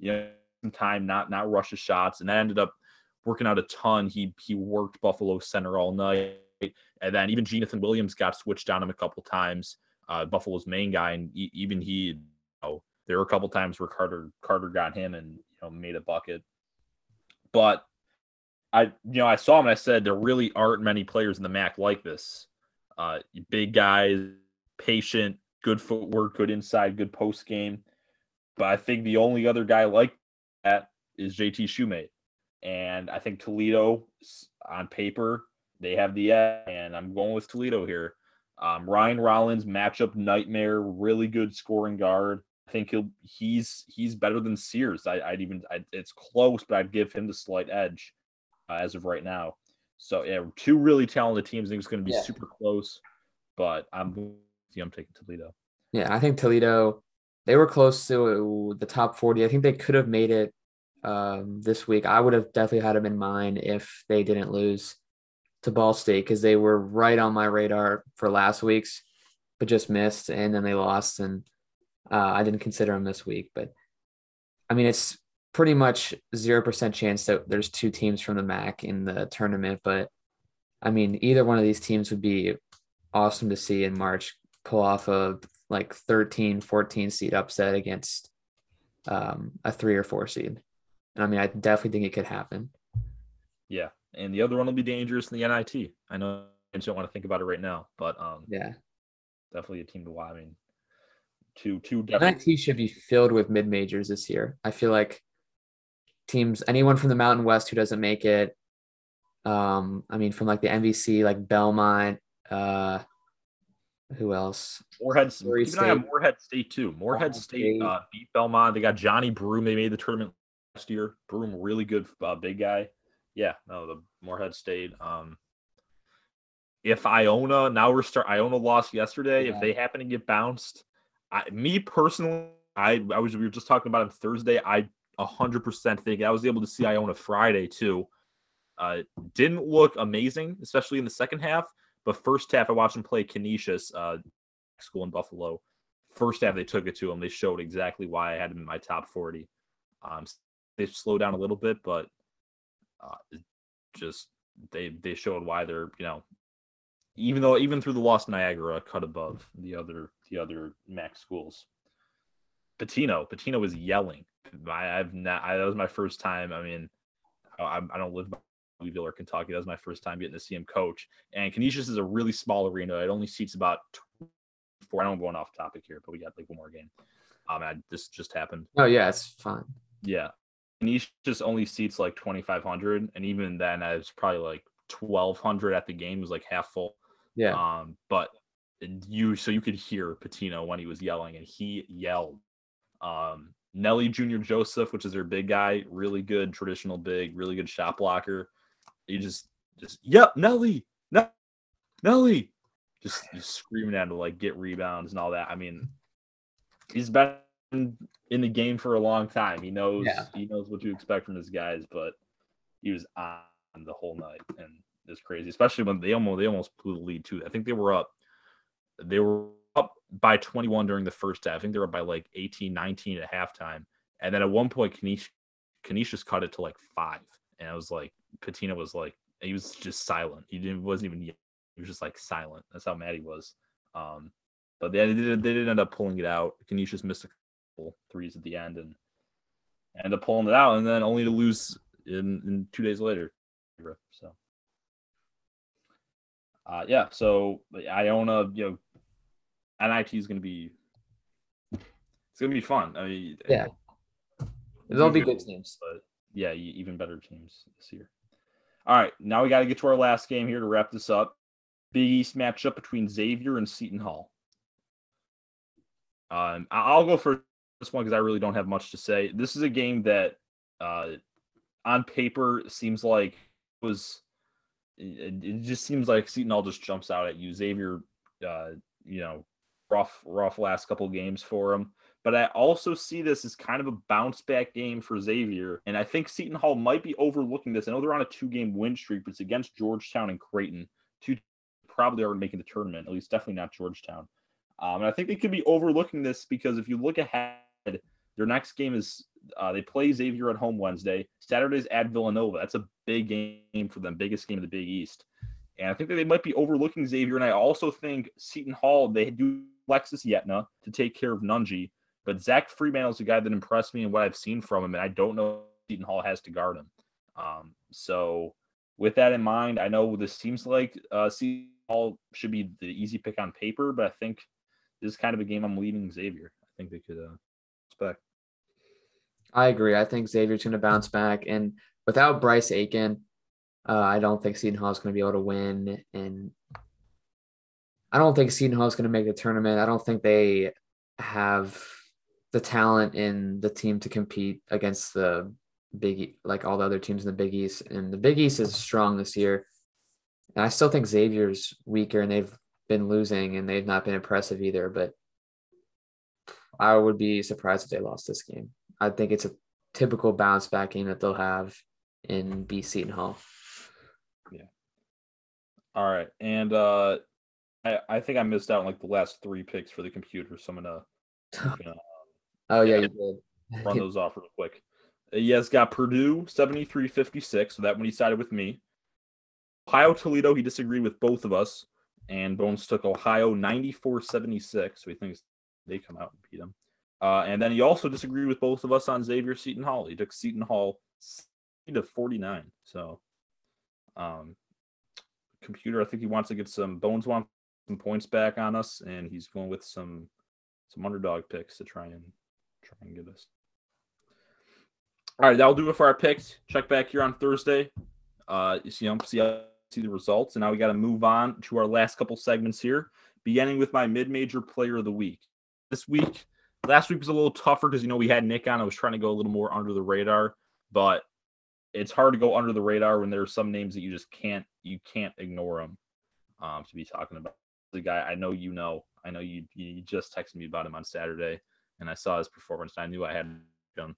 you know, some time not not rush his shots, and that ended up working out a ton. He he worked Buffalo center all night and then even Jonathan Williams got switched on him a couple times. Uh, Buffalo's main guy, and even he, you know, there were a couple times where Carter Carter got him and you know made a bucket. But I, you know, I saw him and I said there really aren't many players in the MAC like this. Uh, big guys, patient, good footwork, good inside, good post game. But I think the only other guy like that is JT Shumate. And I think Toledo on paper they have the edge, and I'm going with Toledo here. Um, Ryan Rollins, matchup nightmare, really good scoring guard. I think he'll he's he's better than Sears. I, would even I'd, it's close, but I'd give him the slight edge uh, as of right now. So yeah, two really talented teams. I think it's going to be yeah. super close, but I'm I'm taking Toledo. Yeah, I think Toledo. They were close to the top 40. I think they could have made it um, this week. I would have definitely had them in mind if they didn't lose to Ball State because they were right on my radar for last week's, but just missed, and then they lost, and uh, I didn't consider them this week. But I mean, it's pretty much zero percent chance that there's two teams from the MAC in the tournament. But I mean, either one of these teams would be awesome to see in March pull off a like 13, 14 seed upset against um, a three or four seed. And I mean, I definitely think it could happen. Yeah, and the other one will be dangerous in the NIT. I know I just don't want to think about it right now, but um, yeah, definitely a team to watch. I mean, two two definitely. NIT should be filled with mid majors this year. I feel like teams, anyone from the Mountain West who doesn't make it, um, I mean, from like the MVC, like Belmont, uh, who else? Morehead. Keep an eye on Morehead State too. Morehead State, State. Uh, beat Belmont. They got Johnni Broome. They made the tournament last year. Broome, really good uh, big guy yeah, no, the Morehead State. Um, if Iona now we're start Iona lost yesterday, Yeah. if they happen to get bounced, I, me personally, I I was we were just talking about it Thursday. I hundred percent think I was able to see Iona Friday too. Uh, didn't look amazing, especially in the second half. But first half, I watched them play Canisius, uh, school in Buffalo. First half, they took it to them. They showed exactly why I had them in my top forty. Um, they slowed down a little bit, but uh, just they they showed why they're you know even though even through the lost Niagara cut above the other the other MAC schools. Pitino, Pitino was yelling. I, I've not. I, that was my first time. I mean, I, I don't live Louisville or Kentucky. That was my first time getting to see him coach. And Canisius is a really small arena. It only seats about four. I don't going off topic here, but we got like one more game. Um, I, this just happened. Oh yeah, it's fine. Yeah. Canisius only seats like 2,500. And even then, I was probably like 1,200 at the game. It was like half full. Yeah. Um, but you, so you could hear Pitino when he was yelling, and he yelled. Um, Nelly Junior Joseph, which is their big guy, really good traditional big, really good shot blocker. He just, just, yep, Nelly, no, Nelly, just, just screaming at him to like get rebounds and all that. I mean, he's been in the game for a long time. He knows, Yeah. he knows what to expect from his guys, but he was on the whole night and it's crazy, especially when they almost they almost blew the lead too. I think they were up, they were up by 21 during the first half. I think they were up by like 18, 19 at halftime. And then at one point, Canisius, Canisius cut it to like five. And I was like, Pitino was like, he was just silent. He didn't wasn't even he was just like silent. That's how mad he was. Um, but they, they did they did end up pulling it out. Canisius missed a couple threes at the end and ended up pulling it out, and then only to lose in, in two days later. So uh, yeah, so Iona, you know, NIT is going to be it's going to be fun. I mean, Yeah. There'll be good teams. but yeah, even better teams this year. All right, now we got to get to our last game here to wrap this up. Big East matchup between Xavier and Seton Hall. Um, I'll go for this one because I really don't have much to say. This is a game that, uh, on paper, seems like was it, it just seems like Seton Hall just jumps out at you. Xavier, uh, you know, rough, rough last couple games for him. But I also see this as kind of a bounce back game for Xavier. And I think Seton Hall might be overlooking this. I know they're on a two game win streak, but it's against Georgetown and Creighton. Two probably are making the tournament, at least definitely not Georgetown. Um, and I think they could be overlooking this because if you look ahead, their next game is uh, they play Xavier at home Wednesday. Saturday's at Villanova. That's a big game for them, biggest game of the Big East. And I think that they might be overlooking Xavier. And I also think Seton Hall, they do Alexis Yetna to take care of Nunge. But Zach Freemantle is a guy that impressed me and what I've seen from him. And I don't know if Seton Hall has to guard him. Um, so with that in mind, I know this seems like uh, Seton Hall should be the easy pick on paper, but I think this is kind of a game I'm leading Xavier. I think they could uh, expect. I agree. I think Xavier's going to bounce back, and without Bryce Aiken, uh, I don't think Seton Hall is going to be able to win. And I don't think Seton Hall is going to make the tournament. I don't think they have the talent in the team to compete against the big, like all the other teams in the Big East. And the Big East is strong this year. And I still think Xavier's weaker, and they've been losing, and they've not been impressive either. But I would be surprised if they lost this game. I think it's a typical bounce back game that they'll have in B Seton Hall. Yeah. All right. And uh, I, I think I missed out on like the last three picks for the computer. So I'm going to Oh yeah, Yeah. you did. run those off real quick. Uh, Yes, got Purdue 73 56. So that one he sided with me. Ohio Toledo, he disagreed with both of us. And Bones took Ohio 94 76. So he thinks they come out and beat him. Uh, and then he also disagreed with both of us on Xavier Seton Hall. He took Seton Hall to 49. So, um, computer, I think he wants to get some Bones wants some points back on us, and he's going with some some underdog picks to try and try and get us. All right, that'll do it for our picks. Check back here on Thursday. Uh, you see, see, how- see the results, and now we got to move on to our last couple segments here, beginning with my mid-major player of the week. This week, last week was a little tougher because you know we had Nick on. I was trying to go a little more under the radar, but it's hard to go under the radar when there are some names that you just can't you can't ignore them. um, to be talking about the guy I know you know. I know you you just texted me about him on Saturday, and I saw his performance. And I knew I had him.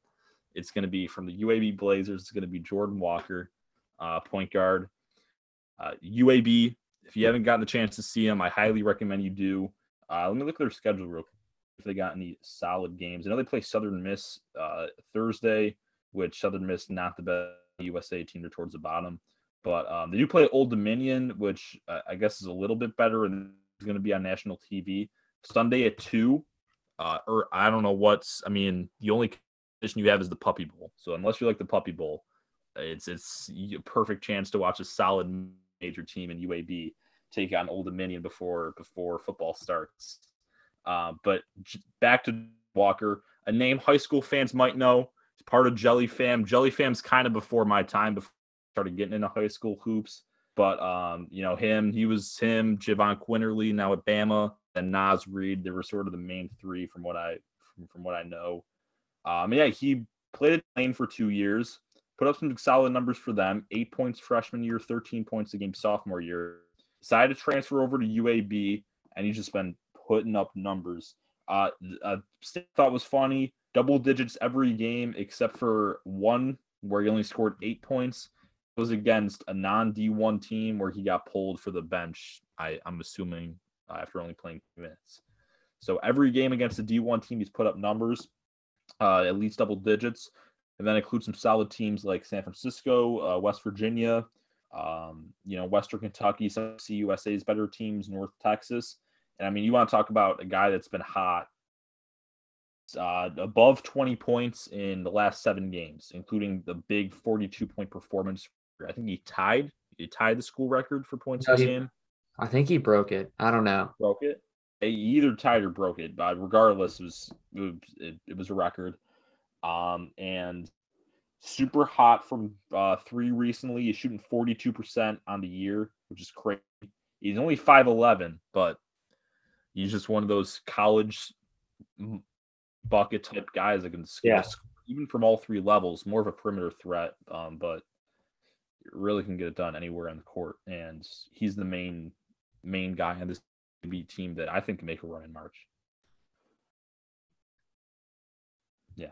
It's going to be from the UAB Blazers. It's going to be Jordan Walker, uh, point guard. Uh, UAB. If you haven't gotten the chance to see him, I highly recommend you do. Uh, let me look at their schedule real quick. If they got any solid games, I know they play Southern Miss uh, Thursday, which Southern Miss not the best USA team. They're towards the bottom, but um, they do play Old Dominion, which uh, I guess is a little bit better and is going to be on national TV Sunday at two. Uh, or I don't know what's. I mean, the only condition you have is the Puppy Bowl. So unless you like the Puppy Bowl, it's it's a perfect chance to watch a solid major team in UAB take on Old Dominion before before football starts. Uh, but back to Walker, a name high school fans might know. It's part of Jelly Fam. Jelly Fam's kind of before my time, before I started getting into high school hoops. But um, you know him, he was him, Jahvon Quinerly now at Bama, and Naz Reid. They were sort of the main three from what I from, from what I know. Um, yeah, he played at Lane for two years, put up some solid numbers for them. Eight points freshman year, 13 points a game sophomore year. Decided to transfer over to UAB, and he's just been putting up numbers. Uh, uh thought was funny. Double digits every game except for one where he only scored eight points. It was against a non D1 team where he got pulled for the bench. I, I'm assuming after only playing minutes. So every game against a D1 team, he's put up numbers, uh, at least double digits, and then include some solid teams like San Francisco, uh, West Virginia, um, you know, Western Kentucky, some CUSA's better teams, North Texas. And I mean, you want to talk about a guy that's been hot, uh, above 20 points in the last seven games, including the big 42 point performance. I think he tied. He tied the school record for points no, game. I think he broke it. I don't know. Broke it. He either tied or broke it, but regardless, it was it, it was a record. Um, and super hot from uh, three recently. He's shooting 42% on the year, which is crazy. He's only 5'11, but he's just one of those college bucket type guys that can score, yeah. even from all three levels, more of a perimeter threat, um, but really can get it done anywhere on the court. And he's the main main guy on this team that I think can make a run in March. Yeah.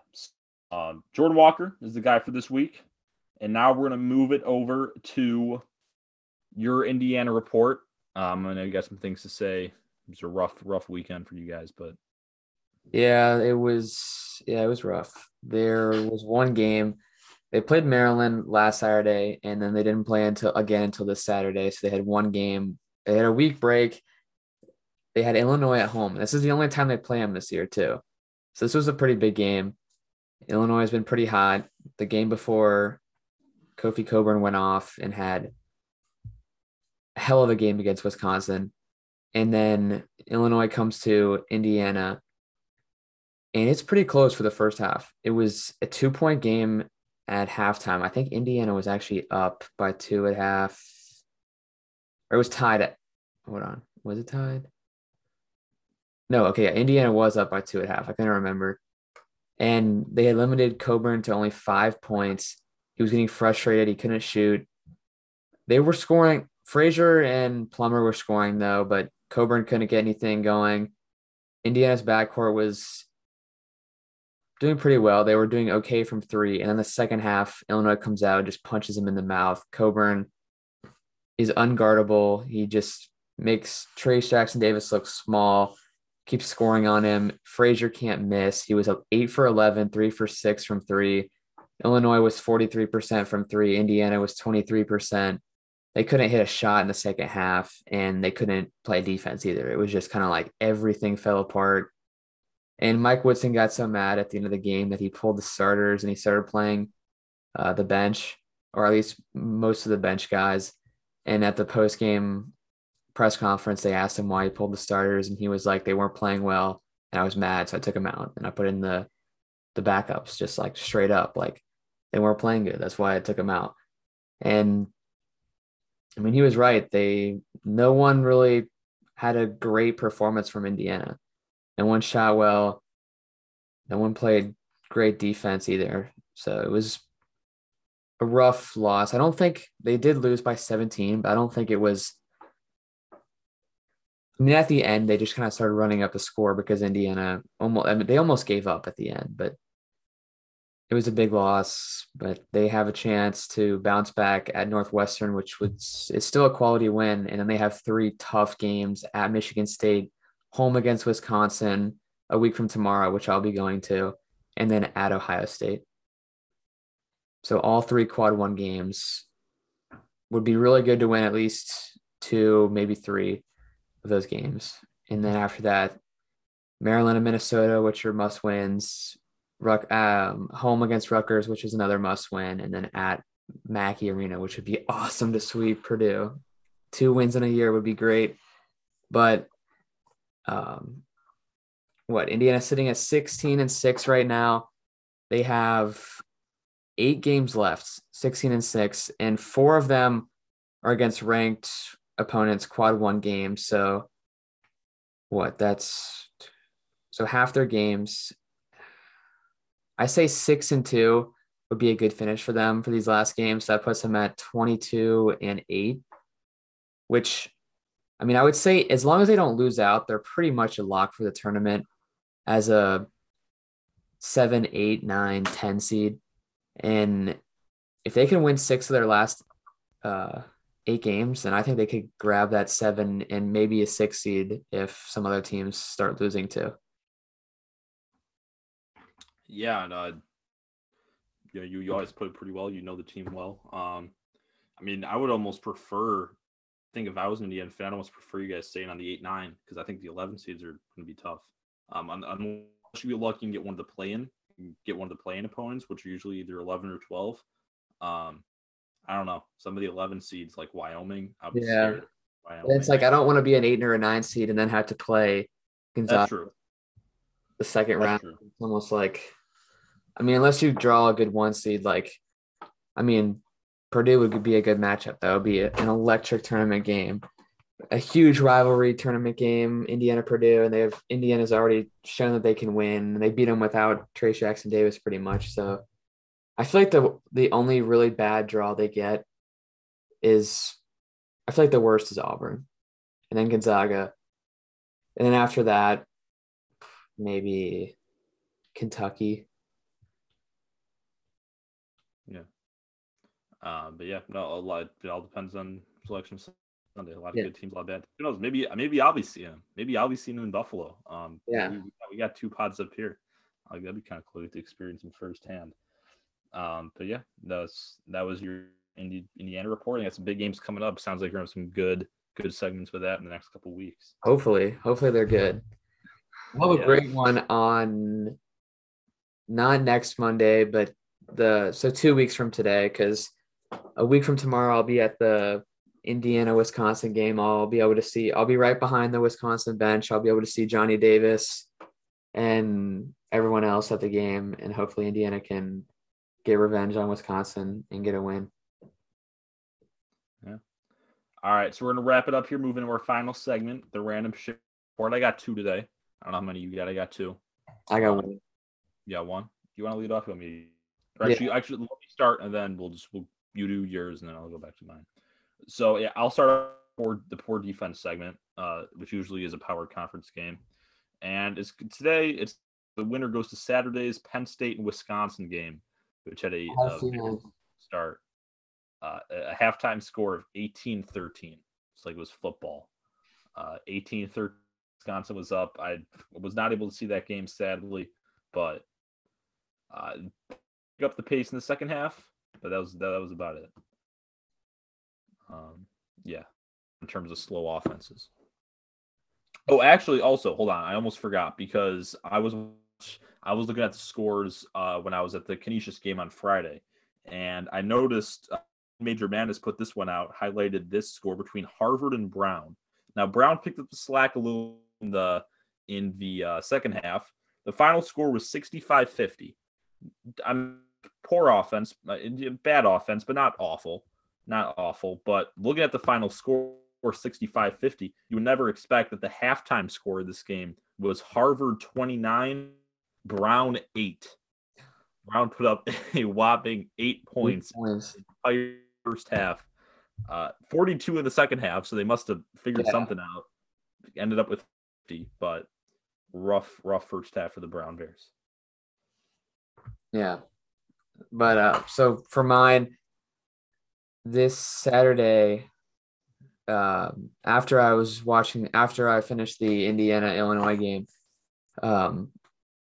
Um, Jordan Walker is the guy for this week. And now we're going to move it over to your Indiana report. Um, I know you got some things to say. It was a rough, rough weekend for you guys, but yeah, it was. Yeah, it was rough. There was one game. They played Maryland last Saturday, and then they didn't play until again until this Saturday. So they had one game. They had a week break. They had Illinois at home. This is the only time they play them this year too. So this was a pretty big game. Illinois has been pretty hot. The game before Kofi Cockburn went off and had a hell of a game against Wisconsin. And then Illinois comes to Indiana. And it's pretty close for the first half. It was a two point game at halftime. I think Indiana was actually up by two at half. Or it was tied at, hold on, was it tied? No, okay, yeah, Indiana was up by two and a half. I couldn't remember and they had limited Cockburn to only five points. He was getting frustrated. He couldn't shoot. They were scoring. Frazier and Plummer were scoring though, but Cockburn couldn't get anything going. Indiana's backcourt was doing pretty well. They were doing okay from three. And then the second half, Illinois comes out, just punches him in the mouth. Cockburn is unguardable. He just makes Trayce Jackson Davis look small keeps scoring on him. Frazier can't miss. He was up eight for 11, three for six from three. Illinois was 43% from three. Indiana was 23%. They couldn't hit a shot in the second half and they couldn't play defense either. It was just kind of like everything fell apart. And Mike Woodson got so mad at the end of the game that he pulled the starters and he started playing uh, the bench, or at least most of the bench guys. And at the post game press conference, they asked him why he pulled the starters, and he was like, they weren't playing well, and I was mad, so I took him out and I put in the the backups, just like straight up, like they weren't playing good. That's why I took him out. And I mean, he was right. They no one really had a great performance from Indiana. No one shot well. No one played great defense either. So it was a rough loss. I don't think they did lose by 17, but I don't think it was I mean, at the end, they just kind of started running up the score because Indiana almost, I mean, they almost gave up at the end, but it was a big loss. But they have a chance to bounce back at Northwestern, which was is still a quality win. And then they have three tough games at Michigan State, home against Wisconsin a week from tomorrow, which I'll be going to, and then at Ohio State. So all three quad one games would be really good to win at least two, maybe three of those games. And then after that, Maryland and Minnesota, which are must wins. Ruck, um, home against Rutgers, which is another must win, and then at Mackey Arena, which would be awesome to sweep Purdue. Two wins in a year would be great, but um, what Indiana sitting at 16 and six right now. They have eight games left, 16 and six, and four of them are against ranked opponents, quad one games. So what that's so half their games. I say six and two would be a good finish for them for these last games. That puts them at 22 and eight, which I mean, I would say as long as they don't lose out, they're pretty much a lock for the tournament as a seven, eight, nine, 10 seed. And if they can win six of their last uh, eight games, then I think they could grab that seven and maybe a six seed if some other teams start losing too. Yeah, and uh, you know, you, you always it pretty well. You know the team well. Um, I mean, I would almost prefer. I think if I was an Indiana fan, I'd almost prefer you guys staying on the eight nine because I think the eleven seeds are going to be tough. Um, unless you be lucky and get one of the play in, get one of the playing opponents, which are usually either eleven or twelve. Um, I don't know. Some of the 11 seeds, like Wyoming, yeah. Wyoming. It's like I don't want to be an eight or a nine seed and then have to play Gonzaga. That's true. The second That's round. True. It's almost like, I mean, unless you draw a good one seed, like, I mean, Purdue would be a good matchup. That would be an electric tournament game, a huge rivalry tournament game. Indiana Purdue, and they have Indiana's already shown that they can win. They beat them without Trayce Jackson Davis pretty much. So I feel like the the only really bad draw they get is I feel like the worst is Auburn, and then Gonzaga, and then after that, maybe Kentucky. Yeah. Uh, but yeah, no, a lot. It all depends on selection Sunday. A lot of yeah. good teams, a lot of bad. Who knows? Maybe maybe I'll be seeing him. Maybe I'll be seeing him in Buffalo. Um, yeah. We, we got two pods up here. Like that'd be kind of cool to experience him firsthand. Um, but yeah, that's that was your Indiana reporting. Got some big games coming up. Sounds like you're having some good good segments with that in the next couple weeks. Hopefully, hopefully they're good. We'll have yeah. a great one on not next Monday, but the so two weeks from today, because a week from tomorrow I'll be at the Indiana Wisconsin game. I'll be able to see. I'll be right behind the Wisconsin bench. I'll be able to see Johnny Davis and everyone else at the game, and hopefully Indiana can get revenge on Wisconsin and get a win. Yeah. All right, so we're gonna wrap it up here. Moving to our final segment, the random shit report. I got two today. I don't know how many you got. I got two. I got one. Yeah, one. Do You want to lead off? with me? actually, yeah. actually, let me start, and then we'll just we'll you do yours, and then I'll go back to mine. So yeah, I'll start for the poor defense segment, uh, which usually is a power conference game, and it's today. It's the winner goes to Saturday's Penn State and Wisconsin game which had a, a start, uh, a halftime score of 18 13. It's like it was football. Uh, 18 13. Wisconsin was up. I was not able to see that game, sadly, but uh, pick up the pace in the second half. But that was that was about it. Um, yeah, in terms of slow offenses. Oh, actually, also hold on. I almost forgot because I was I was looking at the scores uh, when I was at the Canisius game on Friday, and I noticed uh, Major Madness put this one out, highlighted this score between Harvard and Brown. Now Brown picked up the slack a little in the in the uh, second half. The final score was 65-50. I'm poor offense, uh, bad offense, but not awful, not awful. But looking at the final score, 65-50, you would never expect that the halftime score of this game was Harvard 29 Brown eight. Brown put up a whopping eight points, first half. Uh, 42 in the second half, so they must have figured yeah. something out. ended up with 50, but rough, rough first half for the Brown Bears. Yeah. But uh so for mine this Saturday um after I was watching after I finished the Indiana Illinois game um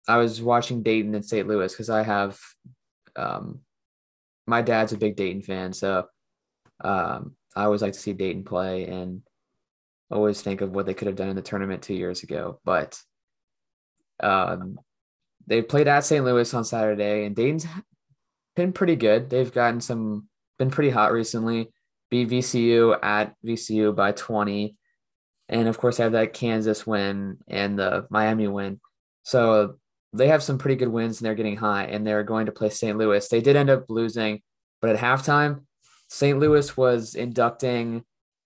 I was watching Dayton and St. Louis cuz I have um my dad's a big Dayton fan so um I always like to see Dayton play and always think of what they could have done in the tournament 2 years ago but um they played at St. Louis on Saturday, and Dayton's been pretty good. They've gotten some, been pretty hot recently. Beat VCU at VCU by 20. And of course, they have that Kansas win and the Miami win. So they have some pretty good wins and they're getting high and they're going to play St. Louis. They did end up losing, but at halftime, St. Louis was inducting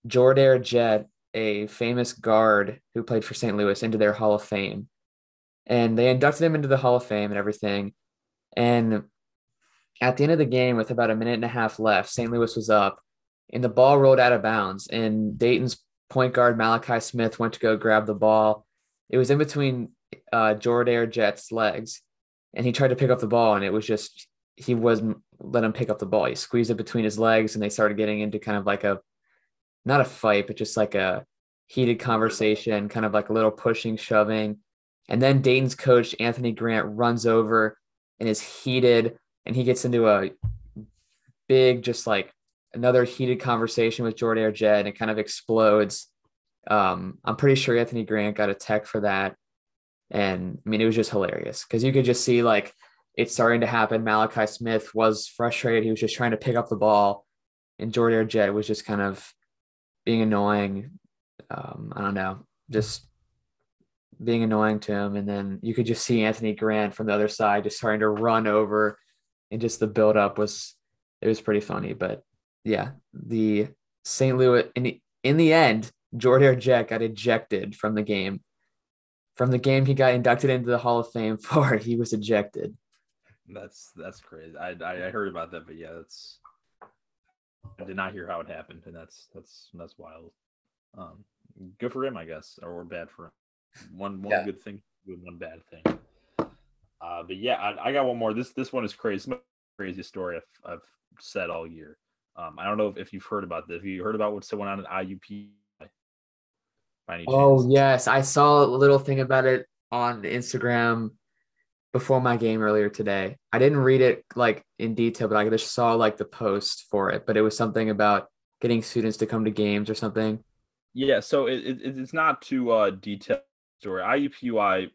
Jordair Jett, a famous guard who played for St. Louis, into their Hall of Fame and they inducted him into the Hall of Fame and everything. And at the end of the game, with about a minute and a half left, St. Louis was up, and the ball rolled out of bounds. And Dayton's point guard Malachi Smith went to go grab the ball. It was in between uh, Jordair Jett's legs, and he tried to pick up the ball, and it was just he wasn't let him pick up the ball. He squeezed it between his legs, and they started getting into kind of like a not a fight, but just like a heated conversation, kind of like a little pushing, shoving. And then Dayton's coach, Anthony Grant, runs over and is heated, and he gets into a big, just like another heated conversation with Jordair Jett, and it kind of explodes. Um, I'm pretty sure Anthony Grant got a tech for that. And I mean, it was just hilarious because you could just see like it's starting to happen. Malachi Smith was frustrated. He was just trying to pick up the ball, and Jordair Jett was just kind of being annoying. Um, I don't know, just being annoying to him. And then you could just see Anthony Grant from the other side just starting to run over. And just the buildup was, it was pretty funny. But yeah, the St. Louis, in the, in the end, Jordair Jett got ejected from the game. From the game he got inducted into the Hall of Fame for, he was ejected. That's that's crazy. I, I, I heard about that, but yeah, that's I did not hear how it happened, and that's that's that's wild. Um, good for him, I guess, or bad for him. One one yeah. good thing, one bad thing. Uh, but yeah, I, I, got one more. This this one is crazy. craziest story I've, I've said all year. Um, I don't know if, if you've heard about this. Have you heard about what's going on at IUP? Oh yes, I saw a little thing about it on Instagram before my game earlier today. I didn't read it like in detail, but I just saw like the post for it. But it was something about getting students to come to games or something. Yeah, so it, it it's not too uh, detailed story. IUPUI,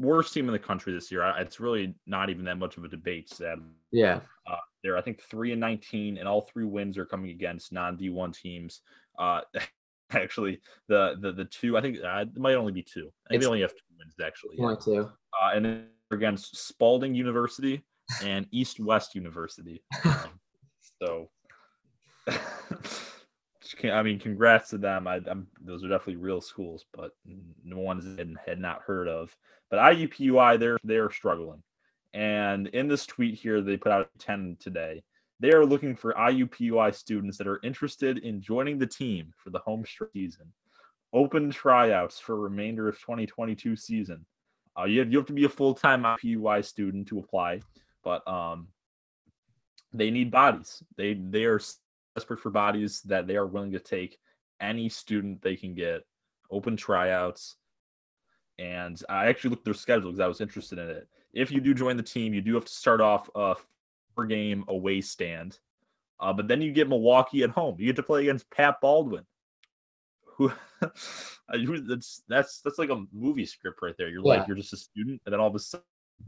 worst team in the country this year. It's really not even that much of a debate. Sad. Yeah. Uh, they're I think three and nineteen, and all three wins are coming against non D one teams. Uh, actually, the the the two I think uh, it might only be two. I think it's, they only have two wins actually. Yeah. two. Uh, and then against Spalding University and East West University. Um, so. I mean, congrats to them. I, am those are definitely real schools, but no one's had, had not heard of. But IUPUI, they're they're struggling. And in this tweet here, they put out 10 today. They are looking for IUPUI students that are interested in joining the team for the home season. Open tryouts for remainder of 2022 season. Uh, you, have, you have to be a full-time IUPUI student to apply, but um, they need bodies. They they are desperate for bodies that they are willing to take any student they can get, open tryouts. And I actually looked at their schedule because I was interested in it. If you do join the team, you do have to start off a four game away stand. Uh, but then you get Milwaukee at home. You get to play against Pat Baldwin. Who, that's that's that's like a movie script right there. You're yeah. like you're just a student, and then all of a sudden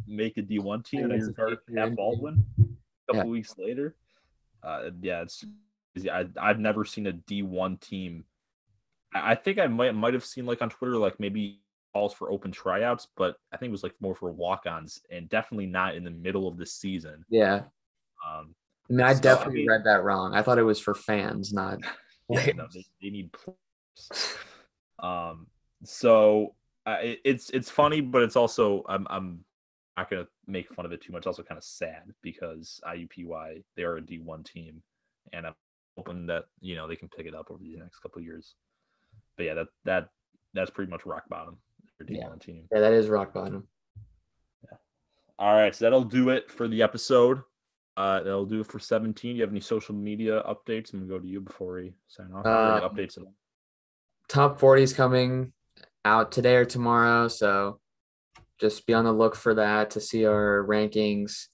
make a D1 team, and you're Pat Baldwin. A couple yeah. weeks later, uh, yeah, it's I, I've never seen a D1 team. I think I might might have seen like on Twitter, like maybe calls for open tryouts, but I think it was like more for walk-ons, and definitely not in the middle of the season. Yeah. Um, I mean, I so, definitely I mean, read that wrong. I thought it was for fans, not. yeah, no, they, they need players. Um, so uh, it, it's it's funny, but it's also I'm I'm not gonna make fun of it too much. Also, kind of sad because IUPUI they are a D1 team, and I'm hoping that you know they can pick it up over the next couple years. But yeah, that that that's pretty much rock bottom for Yeah. D1 team. Yeah, that is rock bottom. Yeah. All right, so that'll do it for the episode. Uh, that'll do it for 17. Do You have any social media updates? I'm gonna go to you before we sign off. Um, updates. at all? Top 40 is coming out today or tomorrow, so just be on the look for that to see our rankings.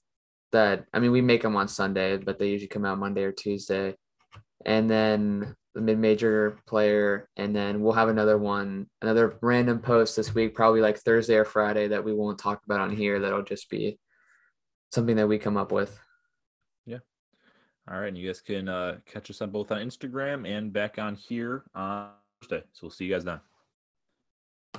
That I mean, we make them on Sunday, but they usually come out Monday or Tuesday. And then the mid-major player, and then we'll have another one, another random post this week, probably like Thursday or Friday that we won't talk about on here. That'll just be something that we come up with. Yeah. All right, and you guys can uh, catch us on both on Instagram and back on here on Thursday. So we'll see you guys then.